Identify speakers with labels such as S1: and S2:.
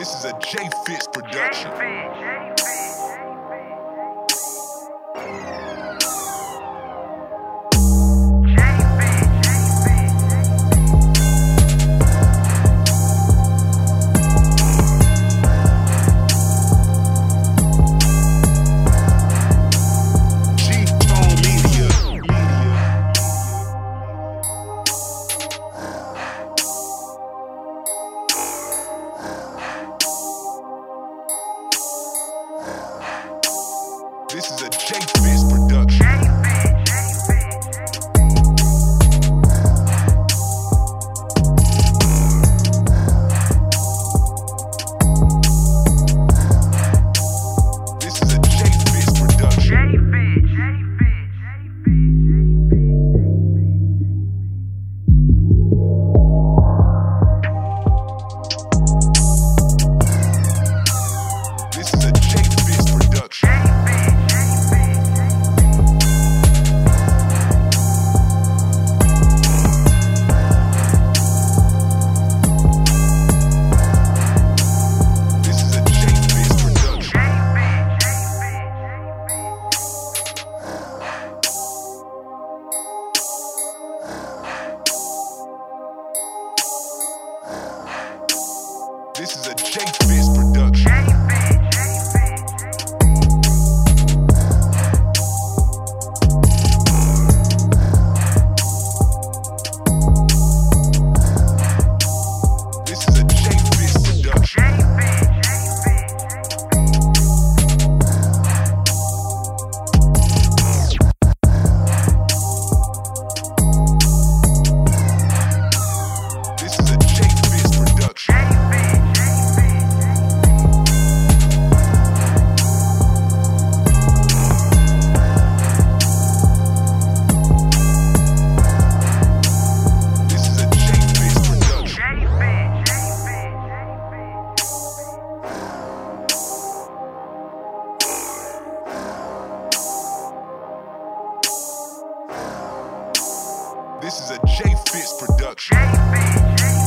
S1: This is a J Fitts production. G-Tone This is a J Fitts production. This is a J Fitts production. This is a J Fitts production. J-Fitts.